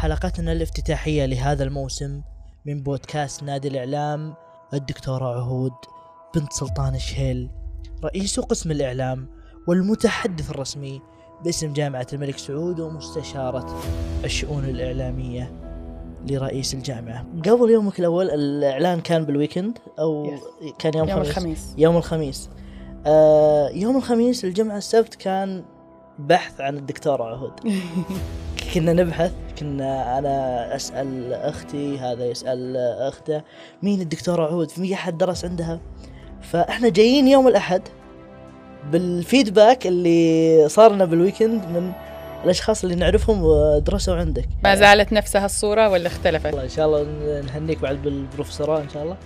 حلقتنا الافتتاحية لهذا الموسم من بودكاست نادي الإعلام الدكتورة عهود بنت سلطان الشهيل رئيس قسم الإعلام والمتحدث الرسمي باسم جامعة الملك سعود ومستشارة الشؤون الإعلامية لرئيس الجامعة. قبل يومك الأول الإعلان كان بالويكند أو Yes. كان يوم, يوم خميس؟ الخميس. يوم الخميس. آه يوم الخميس الجمعة السبت كان بحث عن الدكتورة عهود. كنا نبحث كنا أنا أسأل أختي هذا يسأل أخته مين الدكتورة عهود في أحد درس عندها. فإحنا جايين يوم الأحد بالفيدباك اللي صار لنا بالويكند من الأشخاص اللي نعرفهم ودرسوا عندك. ما زالت نفسها الصورة ولا اختلفت؟ والله إن شاء الله نهنيك بعد بالبروفيسوراه إن شاء الله.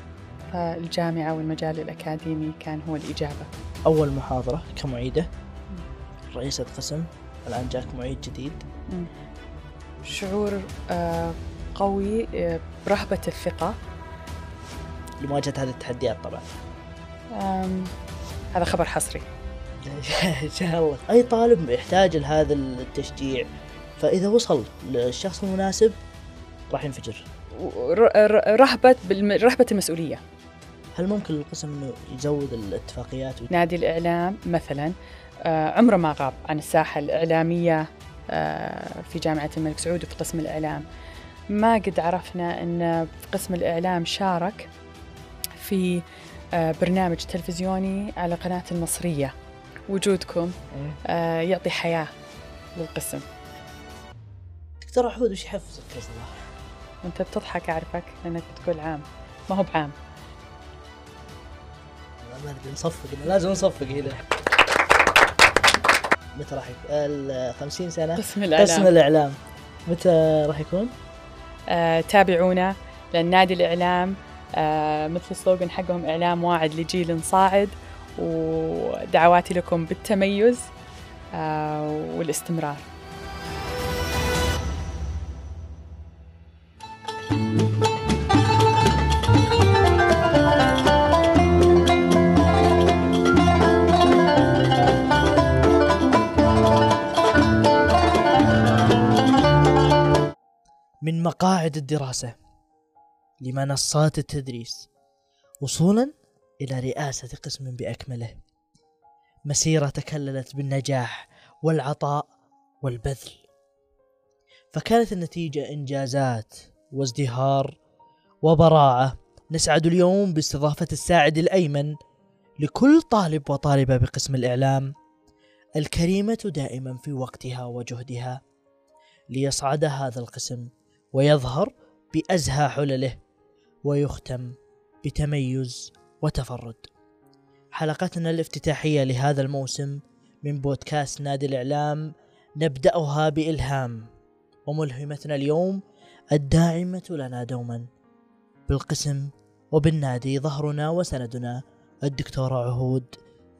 فالجامعة والمجال الأكاديمي كان هو الإجابة. أول محاضرة كمعيدة رئيسة قسم الآن جاك معيد جديد. شعور آه، قوي آه، برهبة الثقة. لمواجهة هذه التحديات طبعا. هذا خبر حصري. إن شاء الله. أي طالب يحتاج لهذا التشجيع فإذا وصل للشخص المناسب راح ينفجر. رهبة. رهبة المسؤولية. هل ممكن للقسم أنه يزود الاتفاقيات؟ وت- نادي الإعلام مثلا آه، عمره ما غاب عن الساحة الإعلامية. آه، في جامعة الملك سعود وفي قسم الإعلام. ما قد عرفنا أن في قسم الإعلام شارك في آه، برنامج تلفزيوني على قناة المصرية. وجودكم آه، يعطي حياة للقسم. دكتور عهود وش يحفزك أصلا؟ وانت بتضحك أعرفك لأنك بتقول عام. ما هو بعام. ما أدري نصفق لازم نصفق هنا. متى راح يكون؟ ال 50 سنة قسم الإعلام قسم الإعلام متى راح يكون؟ آه، تابعونا لأن نادي الإعلام آه، مثل السلوغن حقهم إعلام واعد لجيل صاعد ودعواتي لكم بالتميز آه، والاستمرار من مقاعد الدراسة لمنصات التدريس وصولا إلى رئاسة قسم بأكمله. مسيرة تكللت بالنجاح والعطاء والبذل. فكانت النتيجة إنجازات وازدهار وبراعة. نسعد اليوم باستضافة الساعد الأيمن لكل طالب وطالبة بقسم الإعلام الكريمة دائما في وقتها وجهدها ليصعد هذا القسم ويظهر بأزهى حلله ويختم بتميز وتفرد. حلقتنا الافتتاحية لهذا الموسم من بودكاست نادي الإعلام نبدأها بإلهام وملهمتنا اليوم الداعمة لنا دوما بالقسم وبالنادي ظهرنا وسندنا الدكتورة عهود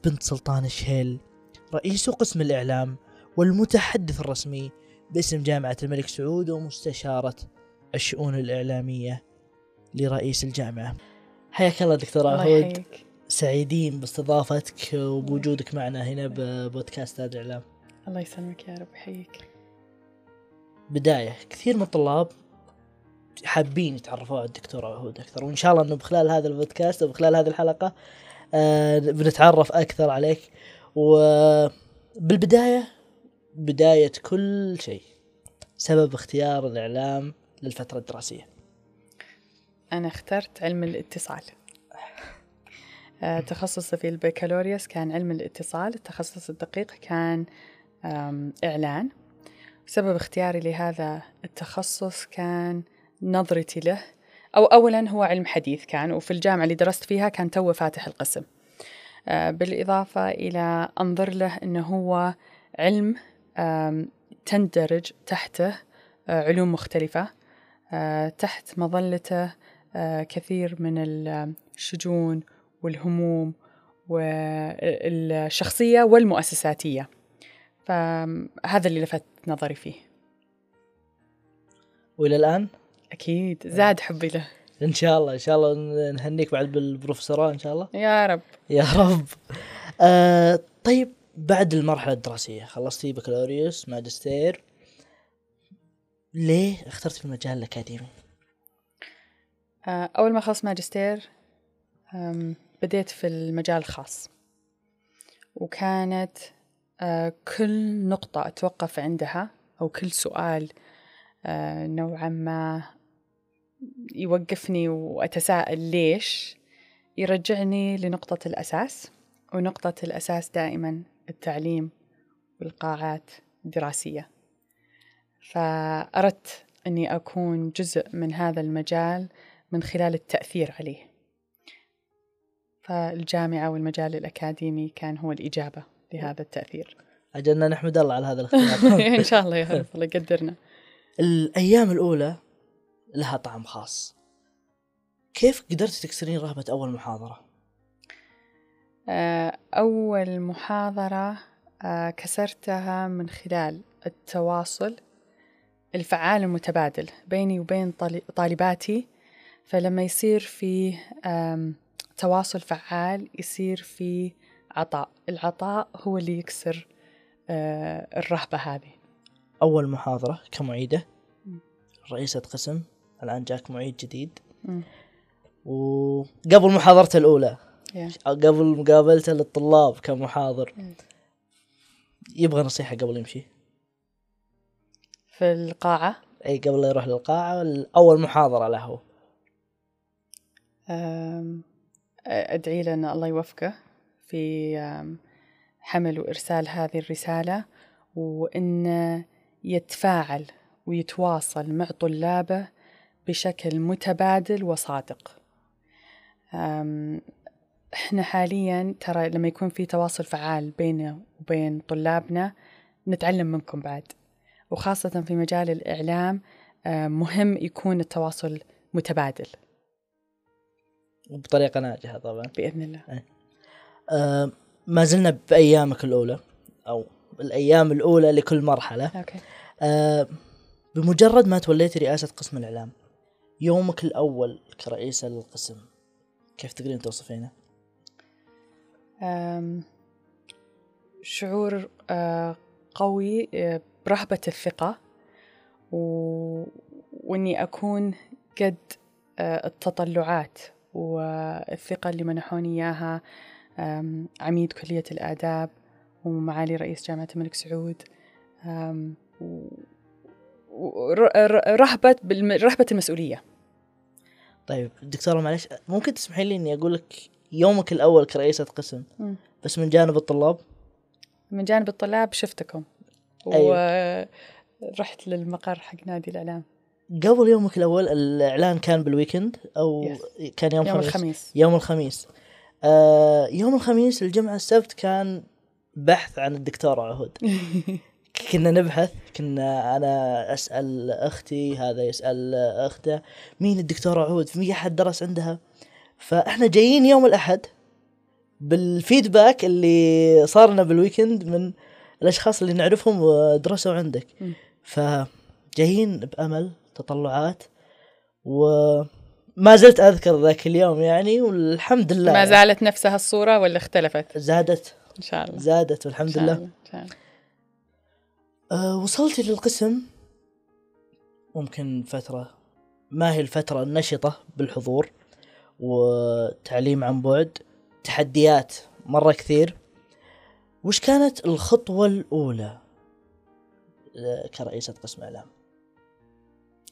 بنت سلطان الشهيل رئيس قسم الإعلام والمتحدث الرسمي باسم جامعة الملك سعود ومستشارة الشؤون الإعلامية لرئيس الجامعة. حياك الله دكتورة الله عهود. سعيدين باستضافتك وبوجودك معنا هنا ببودكاست هذا الإعلام. الله يسلمك يا رب يحييك. بداية كثير من الطلاب حابين يتعرفوا على الدكتورة عهود أكثر وإن شاء الله أنه بخلال هذا البودكاست وبخلال هذه الحلقة آه بنتعرف أكثر عليك. وبالبداية بداية كل شيء سبب اختيار الإعلام للفترة الدراسية. أنا اخترت علم الاتصال. آه، تخصصي في البكالوريوس كان علم الاتصال التخصص الدقيق كان إعلان. سبب اختياري لهذا التخصص كان نظرتي له أو أولا هو علم حديث كان وفي الجامعة اللي درست فيها كان تو فاتح القسم. آه، بالإضافة إلى أنظر له أنه هو علم تندرج تحته آه، علوم مختلفة آه، تحت مظلته آه، كثير من الشجون والهموم والشخصية والمؤسساتية. فهذا اللي لفت نظري فيه. وإلى الآن؟ أكيد. زاد حبي له. إن شاء الله إن شاء الله نهنيك بعد بالبروفيسوراه إن شاء الله. يا رب. يا رب. آه طيب بعد المرحلة الدراسية. خلصتي بكالوريوس ماجستير. ليه اخترت المجال الأكاديمي؟ آه، أول ما خلصت ماجستير بديت في المجال الخاص. وكانت آه، كل نقطة أتوقف عندها أو كل سؤال آه، نوعا ما يوقفني وأتساءل ليش يرجعني لنقطة الأساس. ونقطة الأساس دائما التعليم والقاعات الدراسية. فأردت أني أكون جزء من هذا المجال من خلال التأثير عليه. فالجامعة والمجال الأكاديمي كان هو الإجابة لهذا التأثير. أجلنا نحمد الله على هذا الاختيار. إن شاء الله يا رب الله يقدرنا. الأيام الأولى لها طعم خاص. كيف قدرت تكسرين رهبة أول محاضرة؟ آه، أول محاضرة آه، كسرتها من خلال التواصل. الفعال المتبادل بيني وبين طالباتي. فلما يصير في تواصل فعال يصير في عطاء. العطاء هو اللي يكسر آه، الرهبة هذه. أول محاضرة كمعيدة. رئيسة قسم. الآن جاك معيد جديد. وقبل محاضرته الأولى. يا. قبل مقابلته للطلاب كمحاضر. يبغى نصيحة قبل يمشي. في القاعة؟ أي قبل لا يروح للقاعة. أول محاضرة له. أدعي له أن الله يوفقه في حمل وإرسال هذه الرسالة وأن يتفاعل ويتواصل مع طلابه بشكل متبادل وصادق. إحنا حاليا ترى لما يكون في تواصل فعال بينه وبين طلابنا نتعلم منكم بعد. وخاصة في مجال الإعلام أم، مهم يكون التواصل متبادل. وبطريقة ناجحة طبعا. بإذن الله. آه ما زلنا بأيامك الأولى أو الأيام الأولى لكل مرحلة. أوكي. آه بمجرد ما توليتي رئاسة قسم الإعلام يومك الأول كرئيسة للقسم كيف تقدرين توصفينه؟ شعور قوي برهبة الثقة و... وإني أكون قد التطلعات والثقة اللي منحوني إياها عميد كلية الآداب ومعالي رئيس جامعة الملك سعود رهبة. رهبة المسؤولية طيب دكتورة معلش ممكن تسمحين لي إني أقول لك يومك الأول كرئيسة قسم. مم. بس من جانب الطلاب؟ من جانب الطلاب شفتكم. أيوة. ورحت للمقر حق نادي الإعلام. قبل يومك الأول الإعلان كان بالويكند أو Yes. كان يوم, يوم خميس؟ الخميس. يوم الخميس. آه يوم الخميس الجمعة السبت كان بحث عن الدكتورة عهود. كنا نبحث كنا أنا أسأل أختي هذا يسأل أخته مين الدكتورة عهود؟ في أحد درس عندها؟ فإحنا جايين يوم الأحد بالفيدباك اللي صار لنا بالويكند من الأشخاص اللي نعرفهم ودرسوا عندك. فجايين بأمل تطلعات وما زلت أذكر ذاك اليوم يعني والحمد لله. ما زالت نفسها الصورة ولا اختلفت؟ زادت. إن شاء الله. زادت والحمد إن شاء لله. الله. إن شاء الله. أه وصلت للقسم. ممكن فترة ما هي الفترة النشطة بالحضور. وتعليم عن بعد تحديات مرة كثير. وش كانت الخطوة الأولى؟ كرئيسة قسم إعلام.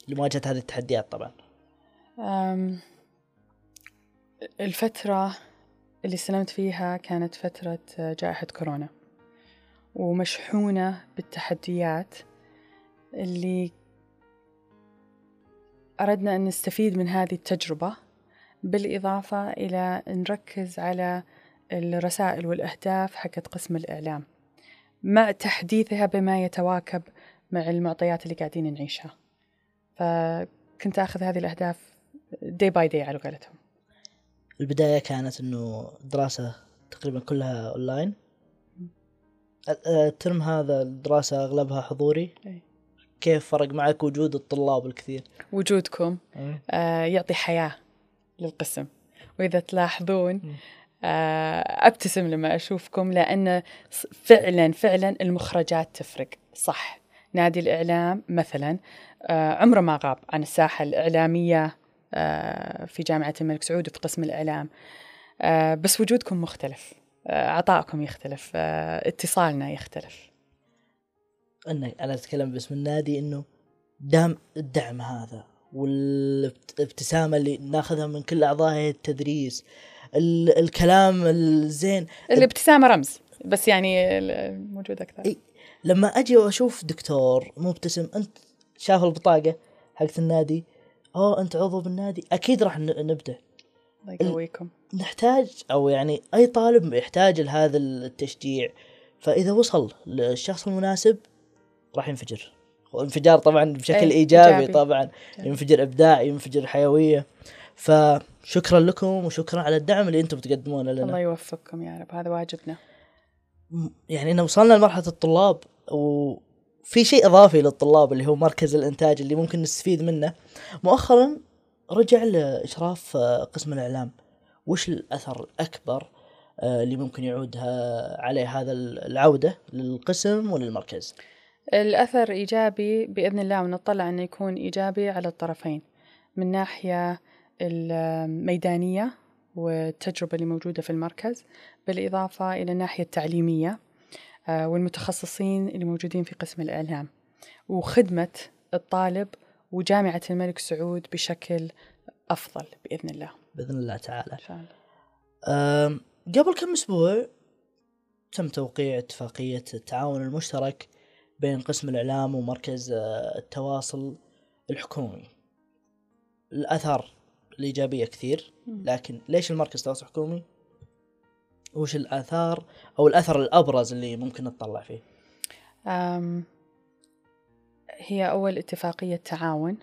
لمواجهة هذه التحديات طبعا. الفترة اللي استلمت فيها كانت فترة جائحة كورونا. ومشحونة بالتحديات اللي أردنا أن نستفيد من هذه التجربة. بالإضافة إلى نركز على الرسائل والأهداف حقت قسم الإعلام مع تحديثها بما يتواكب مع المعطيات اللي قاعدين نعيشها. فكنت أخذ هذه الأهداف day by day على قولتهم. البداية كانت إنه دراسة تقريبا كلها آه، الترم هذا الدراسة أغلبها حضوري. أي. كيف فرق معك وجود الطلاب الكثير؟ وجودكم آه، يعطي حياة. للقسم. وإذا تلاحظون. آه، أبتسم لما أشوفكم لأن ص- فعلا فعلا المخرجات تفرق. صح. نادي الإعلام مثلا آه، عمره ما غاب عن الساحة الإعلامية آه، في جامعة الملك سعود وفي قسم الإعلام. آه، بس وجودكم مختلف. عطائكم يختلف. اتصالنا يختلف. أنا أتكلم باسم النادي إنه دام الدعم هذا والابتسامة اللي ناخذها من كل أعضاء هيئه التدريس ال- الكلام الزين. الابتسامة رمز بس يعني موجود أكثر. إي. لما أجي وأشوف دكتور مبتسم أنت شاف البطاقة حقت النادي؟ أوه أنت عضو بالنادي؟ أكيد راح ن- نبدع الله يقويكم. نحتاج أو يعني أي طالب يحتاج لهذا التشجيع. فإذا وصل للشخص المناسب راح ينفجر. وانفجار طبعا بشكل أي، إيجابي, إيجابي. طبعا. ينفجر ابداع ينفجر حيوية. فشكرا لكم وشكرا على الدعم اللي أنتم بتقدمونه الله لنا يوفقكم يا رب. هذا واجبنا. يعني إن وصلنا لمرحلة الطلاب وفي شيء إضافي للطلاب اللي هو مركز الإنتاج اللي ممكن نستفيد منه. مؤخرا رجع لإشراف آه، قسم الإعلام. وش الأثر الأكبر آه، اللي ممكن يعود عليه هذا العودة للقسم وللمركز؟ الأثر إيجابي بإذن الله ونطلع أنه يكون إيجابي على الطرفين. من ناحية الميدانية والتجربة اللي موجودة في المركز بالإضافة إلى الناحية التعليمية آه، والمتخصصين اللي موجودين في قسم الإعلام وخدمة الطالب وجامعة الملك سعود بشكل أفضل بإذن الله. بإذن الله تعالى. إن شاء الله. قبل كم أسبوع تم توقيع اتفاقية التعاون المشترك بين قسم الإعلام ومركز آه، التواصل الحكومي. الاثار الإيجابية كثير. لكن ليش المركز التواصل الحكومي؟ وش الاثار أو الأثر الأبرز اللي ممكن نطلع فيه؟ أم، هي أول اتفاقية تعاون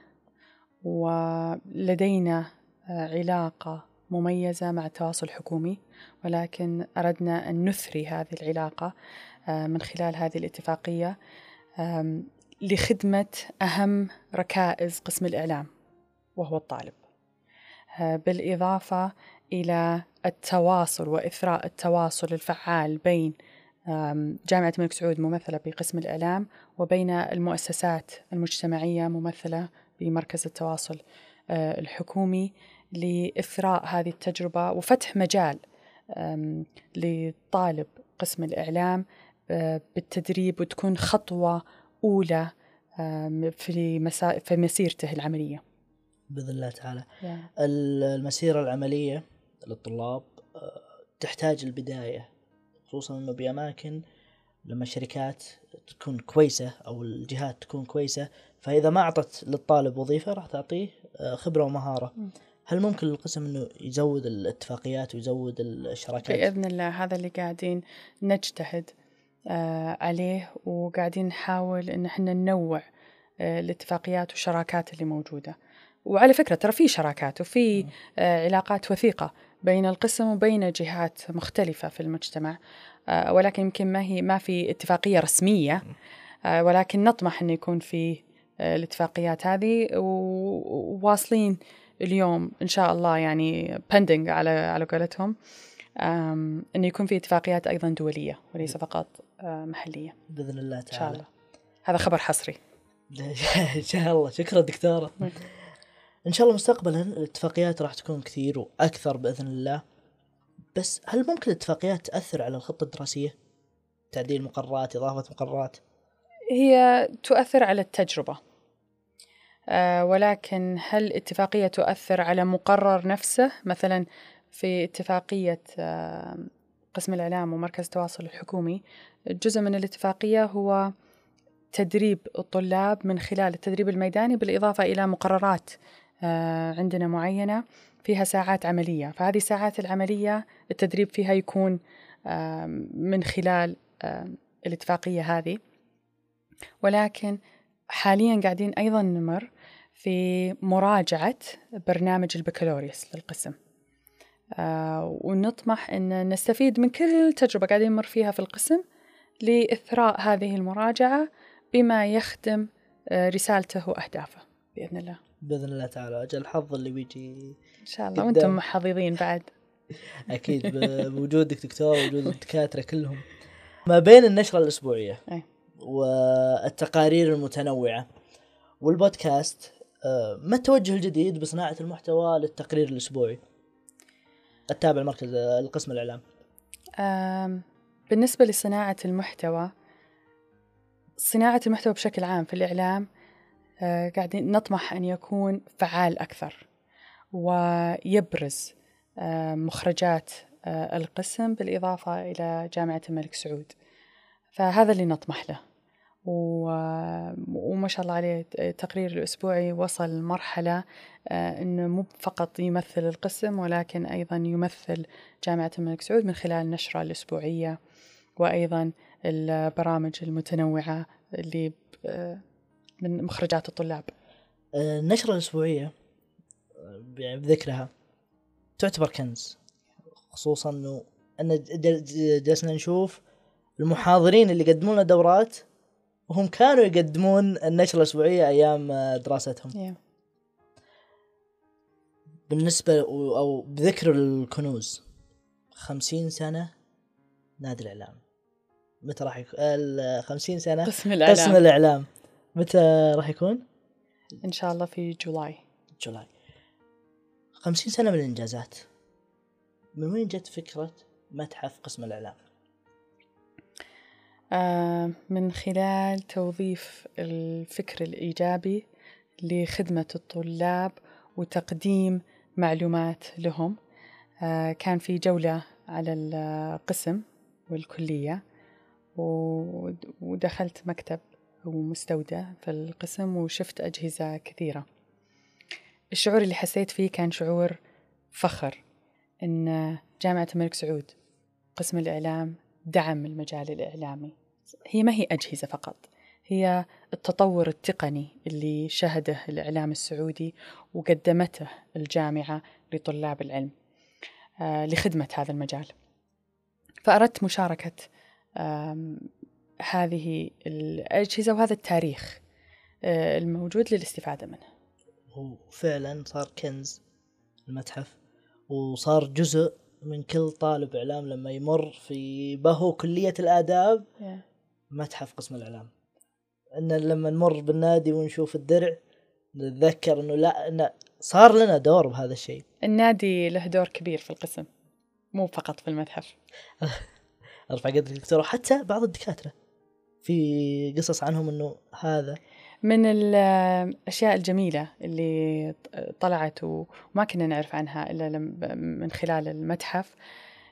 ولدينا آه، علاقة مميزة مع التواصل الحكومي ولكن أردنا أن نثري هذه العلاقة آه، من خلال هذه الاتفاقية. لخدمة أهم ركائز قسم الإعلام وهو الطالب. آه، بالإضافة إلى التواصل وإثراء التواصل الفعال بين جامعة الملك سعود ممثلة بقسم الإعلام وبين المؤسسات المجتمعية ممثلة بمركز التواصل آه، الحكومي لإثراء هذه التجربة وفتح مجال لطالب قسم الإعلام بالتدريب وتكون خطوة أولى في مسا- في مسيرته العملية. بإذن الله تعالى. ال- المسيرة العملية للطلاب آه، تحتاج البداية خصوصا إنه بأماكن لما الشركات تكون كويسة أو الجهات تكون كويسة فإذا ما أعطت للطالب وظيفة راح تعطيه آه، خبرة ومهارة. مم. هل ممكن للقسم إنه يزود الاتفاقيات ويزود الشراكات؟ بإذن الله هذا اللي قاعدين نجتهد. آه، عليه وقاعدين نحاول إن إحنا ننوع آه، الاتفاقيات والشراكات اللي موجودة. وعلى فكرة ترى في شراكات وفي آه، علاقات وثيقة بين القسم وبين جهات مختلفة في المجتمع. آه، ولكن يمكن ما هي ما في اتفاقية رسمية آه، ولكن نطمح أن يكون في آه، الاتفاقيات هذه. وواصلين اليوم إن شاء الله يعني بندنج على على قولتهم انه يكون في اتفاقيات أيضا دولية وليس فقط آه، محلية. بإذن الله إن شاء تعالى. الله. هذا خبر حصري. إن شاء الله. شكرا دكتورة. إن شاء الله مستقبلا الاتفاقيات راح تكون كثير وأكثر بإذن الله. بس هل ممكن الاتفاقيات تأثر على الخطة الدراسية؟ تعديل مقررات إضافة مقررات؟ هي تؤثر على التجربة. آه، ولكن هل الاتفاقيه تؤثر على مقرر نفسه؟ مثلا في اتفاقية آه، قسم الإعلام ومركز التواصل الحكومي جزء من الاتفاقية هو تدريب الطلاب من خلال التدريب الميداني بالإضافة إلى مقررات آه، عندنا معينة فيها ساعات عملية. فهذه الساعات العملية التدريب فيها يكون من خلال الاتفاقية هذه. ولكن حاليا قاعدين أيضا نمر في مراجعة برنامج البكالوريوس للقسم. ونطمح أن نستفيد من كل تجربة قاعدين نمر فيها في القسم لإثراء هذه المراجعة بما يخدم آه، رسالته وأهدافه بإذن الله. بإذن الله تعالى أجل الحظ اللي بيجي إن شاء الله. وأنتم محظوظين بعد. أكيد ب- بوجودك دكتور وجود الدكاترة كلهم. ما بين النشرة الأسبوعية أي. والتقارير المتنوعة والبودكاست آه، ما التوجه الجديد بصناعة المحتوى للتقرير الأسبوعي؟ التابع المركز آه، القسم الإعلام. آم، بالنسبة لصناعة المحتوى صناعة المحتوى بشكل عام في الإعلام آه، قاعدين نطمح أن يكون فعال أكثر ويبرز آه، مخرجات القسم بالإضافة إلى جامعة الملك سعود. فهذا اللي نطمح له. وما شاء الله عليه التقرير الأسبوعي وصل مرحلة آه، أنه مو فقط يمثل القسم ولكن أيضا يمثل جامعة الملك سعود من خلال النشرة الأسبوعية وأيضا البرامج المتنوعة اللي آه، من مخرجات الطلاب. آه، النشرة الأسبوعية آه، يعني بذكرها تعتبر كنز. خصوصا ج- جلسنا نشوف المحاضرين اللي يقدمون لنا دورات وهم كانوا يقدمون النشرة الأسبوعية أيام آه، دراستهم. بالنسبة أو أو بذكر الكنوز خمسين سنة نادي الإعلام. متى راح يكون ال 50 سنة قسم قسم الإعلام الإعلام. متى راح يكون؟ إن شاء الله في جولاي. جولاي. خمسين سنة من الإنجازات. من وين جت فكرة متحف قسم الإعلام؟ آه، من خلال توظيف الفكر الإيجابي لخدمة الطلاب وتقديم معلومات لهم. آه، كان في جولة على القسم والكلية ودخلت مكتب ومستودع في القسم وشفت أجهزة كثيرة. الشعور اللي حسيت فيه كان شعور فخر إن جامعة الملك سعود قسم الإعلام دعم المجال الإعلامي. هي ما هي أجهزة فقط هي التطور التقني اللي شهده الإعلام السعودي وقدمته الجامعة لطلاب العلم آه، لخدمة هذا المجال. فأردت مشاركة هذه الأجهزة وهذا التاريخ آه، الموجود للاستفادة منه. هو فعلا صار كنز المتحف وصار جزء من كل طالب إعلام لما يمر في بهو كلية الآداب متحف قسم الإعلام. إن لما نمر بالنادي ونشوف الدرع نتذكر إنه لا إنه صار لنا دور بهذا الشيء. النادي له دور كبير في القسم مو فقط في المتحف. أرفع قدر الدكتور حتى بعض الدكاترة في قصص عنهم إنه هذا. من الأشياء الجميلة اللي طلعت وما كنا نعرف عنها لم- من خلال المتحف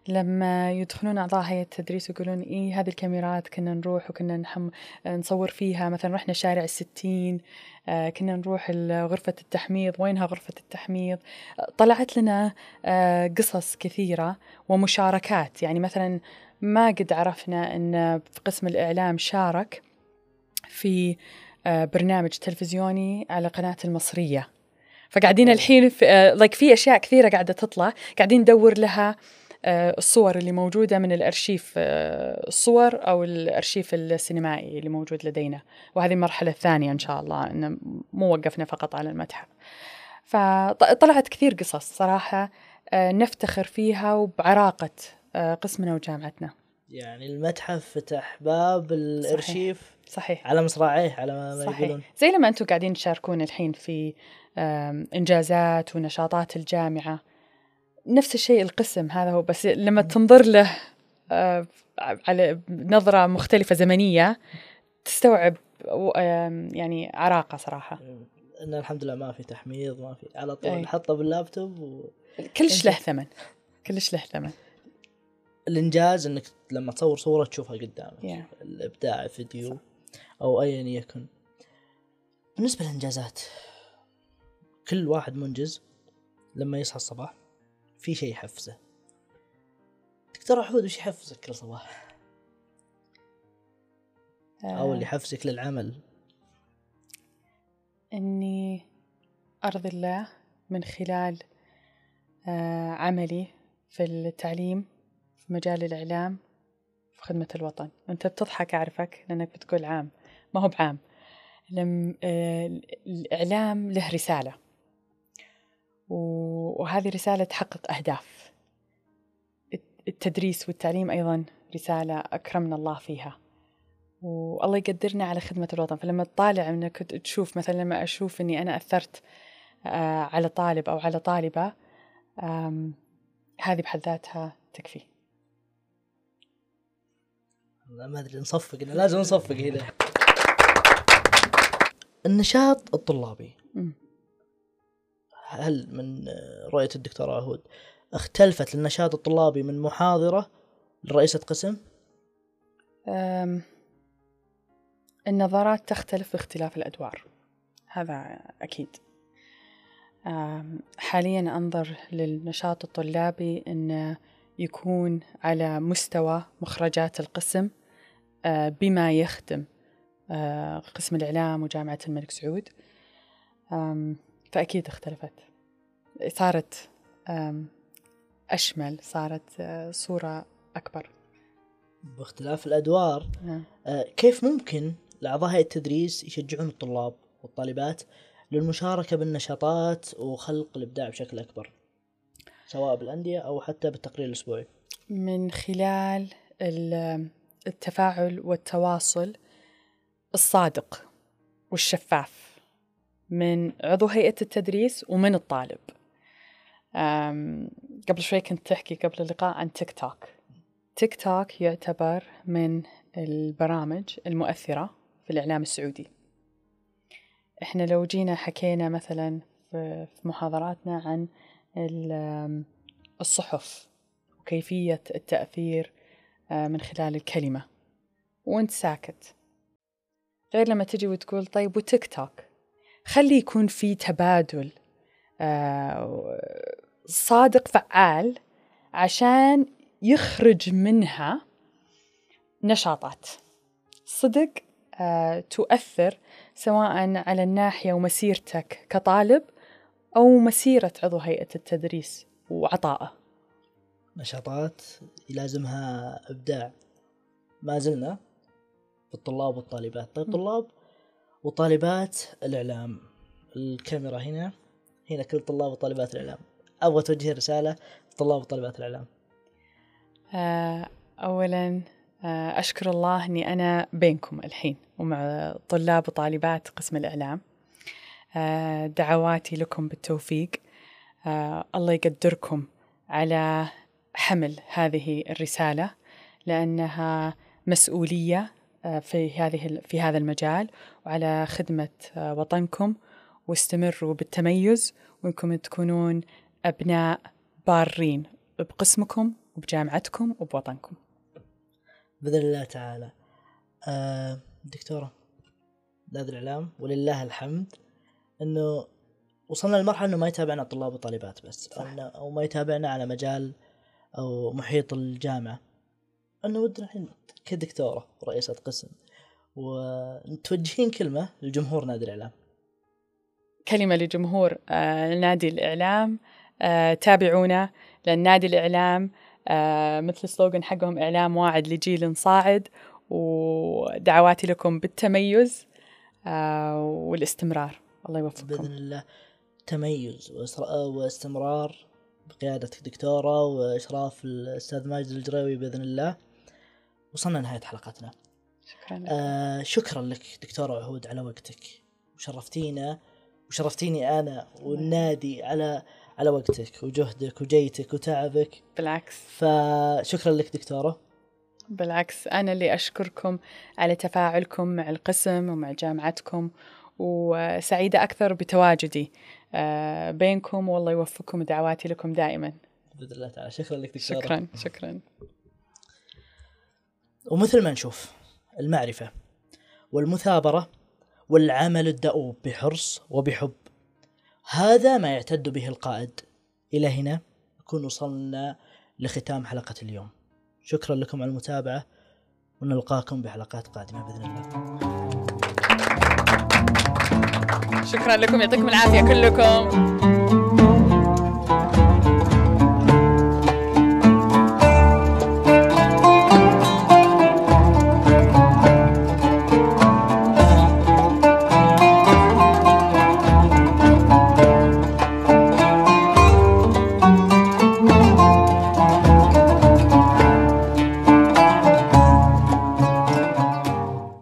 لما يدخلون أعضاء هيئة التدريس ويقولون إيه هذه الكاميرات كنا نروح وكنا نحم نصور فيها مثلا رحنا شارع الستين آه، كنا نروح غرفة التحميض وينها غرفة التحميض؟ طلعت لنا آه، قصص كثيرة ومشاركات. يعني مثلا ما قد عرفنا أن في قسم الإعلام شارك في آه، برنامج تلفزيوني على قناة المصرية. فقاعدين الحين في آه، like في أشياء كثيرة قاعدة تطلع قاعدين ندور لها آه، الصور اللي موجودة من الأرشيف آه، الصور أو الأرشيف السينمائي اللي موجود لدينا. وهذه المرحلة الثانية إن شاء الله إن مو وقفنا فقط على المتحف. فطلعت كثير قصص صراحة آه، نفتخر فيها وبعراقة آه، قسمنا وجامعتنا. يعني المتحف فتح باب الأرشيف صحيح على مصراعيه على ما صحيح. يقولون. زي لما أنتم قاعدين تشاركون الحين في آم، إنجازات ونشاطات الجامعة. نفس الشيء القسم هذا هو بس لما تنظر له آه، على نظرة مختلفة زمنية تستوعب يعني عراقة صراحة. إن الحمد لله ما في تحميض ما في على طول أي. حطه باللابتوب و... كلش له ثمن كلش له ثمن. الإنجاز إنك لما تصور صورة تشوفها قدامك Yeah. الإبداع فيديو أو ايا يكن. بالنسبة للإنجازات كل واحد منجز لما يصحى الصباح. في شيء يحفزه. دكتور عهود وش يحفزك كل صباح؟ أو اللي آه، يحفزك للعمل. إني أرضي الله من خلال آه، عملي في التعليم في مجال الإعلام في خدمة الوطن. وأنت بتضحك أعرفك لأنك بتقول عام. ما هو بعام. لم آه، الإعلام له رسالة. و- وهذه رسالة تحقق أهداف. الت- التدريس والتعليم أيضا رسالة أكرمنا الله فيها. والله يقدرنا على خدمة الوطن. فلما تطالع إنك تشوف مثلا لما أشوف إني أنا أثرت آه، على طالب أو على طالبة هذه بحد ذاتها تكفي. لا ما أدري نصفق لازم نصفق هنا. النشاط الطلابي. هل من رؤية الدكتور عهود اختلفت النشاط الطلابي من محاضرة لرئيسة قسم؟ النظرات تختلف باختلاف الأدوار. هذا أكيد. حاليا أنظر للنشاط الطلابي أنه يكون على مستوى مخرجات القسم آه، بما يخدم آه، قسم الإعلام وجامعة الملك سعود. فأكيد اختلفت. صارت أشمل صارت آه، صورة أكبر. باختلاف الأدوار نعم. كيف ممكن لأعضاء هيئة التدريس يشجعون الطلاب والطالبات للمشاركة بالنشاطات وخلق الإبداع بشكل أكبر؟ سواء بالأندية أو حتى بالتقرير الأسبوعي. من خلال التفاعل والتواصل الصادق والشفاف. من عضو هيئة التدريس ومن الطالب. قبل شوي كنت تحكي قبل اللقاء عن تيك توك. تيك توك يعتبر من البرامج المؤثرة في الإعلام السعودي. إحنا لو جينا حكينا مثلا في محاضراتنا عن الصحف وكيفية التأثير آه، من خلال الكلمة. وأنت ساكت. غير لما تجي وتقول طيب وتيك توك؟ خلي يكون في تبادل آه، صادق فعال عشان يخرج منها نشاطات. صدق آه، تؤثر سواء على الناحية ومسيرتك كطالب أو مسيرة عضو هيئة التدريس وعطائه. نشاطات يلازمها إبداع. ما زلنا في الطلاب والطالبات. طيب طلاب وطالبات الإعلام. الكاميرا هنا. هنا كل طلاب وطالبات الإعلام. أبغى توجه رسالة لطلاب وطالبات الإعلام. آه، أولا آه، أشكر الله أني أنا بينكم الحين ومع طلاب وطالبات قسم الإعلام. آه، دعواتي لكم بالتوفيق. الله يقدركم على حمل هذه الرسالة لأنها مسؤولية في هذه في هذا المجال وعلى خدمة آه، وطنكم. واستمروا بالتميز وإنكم تكونون أبناء بارين بقسمكم وبجامعتكم وبوطنكم. بإذن الله تعالى. آه دكتورة نادي الإعلام ولله الحمد. أنه وصلنا لمرحلة أنه ما يتابعنا طلاب وطالبات بس. صح. أو ما يتابعنا على مجال أو محيط الجامعة. أنه ودنا الحين كدكتورة ورئيسة قسم. وتوجهين كلمة لجمهور نادي الإعلام. كلمة لجمهور آه نادي الإعلام آه تابعونا لأن نادي الإعلام آه مثل السلوغن حقهم إعلام واعد لجيل صاعد ودعواتي لكم بالتميز والاستمرار. الله يوفقكم. بإذن الله. تميز واستمرار بقيادة دكتورة وإشراف الأستاذ ماجد الجريوي بإذن الله. وصلنا لنهاية حلقتنا. شكرا. لك. آه شكرا لك دكتورة عهود على وقتك. وشرفتينا. وشرفتيني أنا والنادي على على وقتك وجهدك وجيتك وتعبك. بالعكس. فشكرا لك دكتورة. بالعكس أنا اللي أشكركم على تفاعلكم مع القسم ومع جامعتكم وسعيدة أكثر بتواجدي آه، بينكم والله يوفقكم دعواتي لكم دائما. بإذن الله تعالى. شكرا لك دكتورة. شكرا شكرا. ومثل ما نشوف المعرفة والمثابرة والعمل الدؤوب بحرص وبحب. هذا ما يعتد به القائد. إلى هنا نكون وصلنا لختام حلقة اليوم. شكرا لكم على المتابعة ونلقاكم بحلقات قادمة بإذن الله. شكرا لكم يعطيكم العافية كلكم.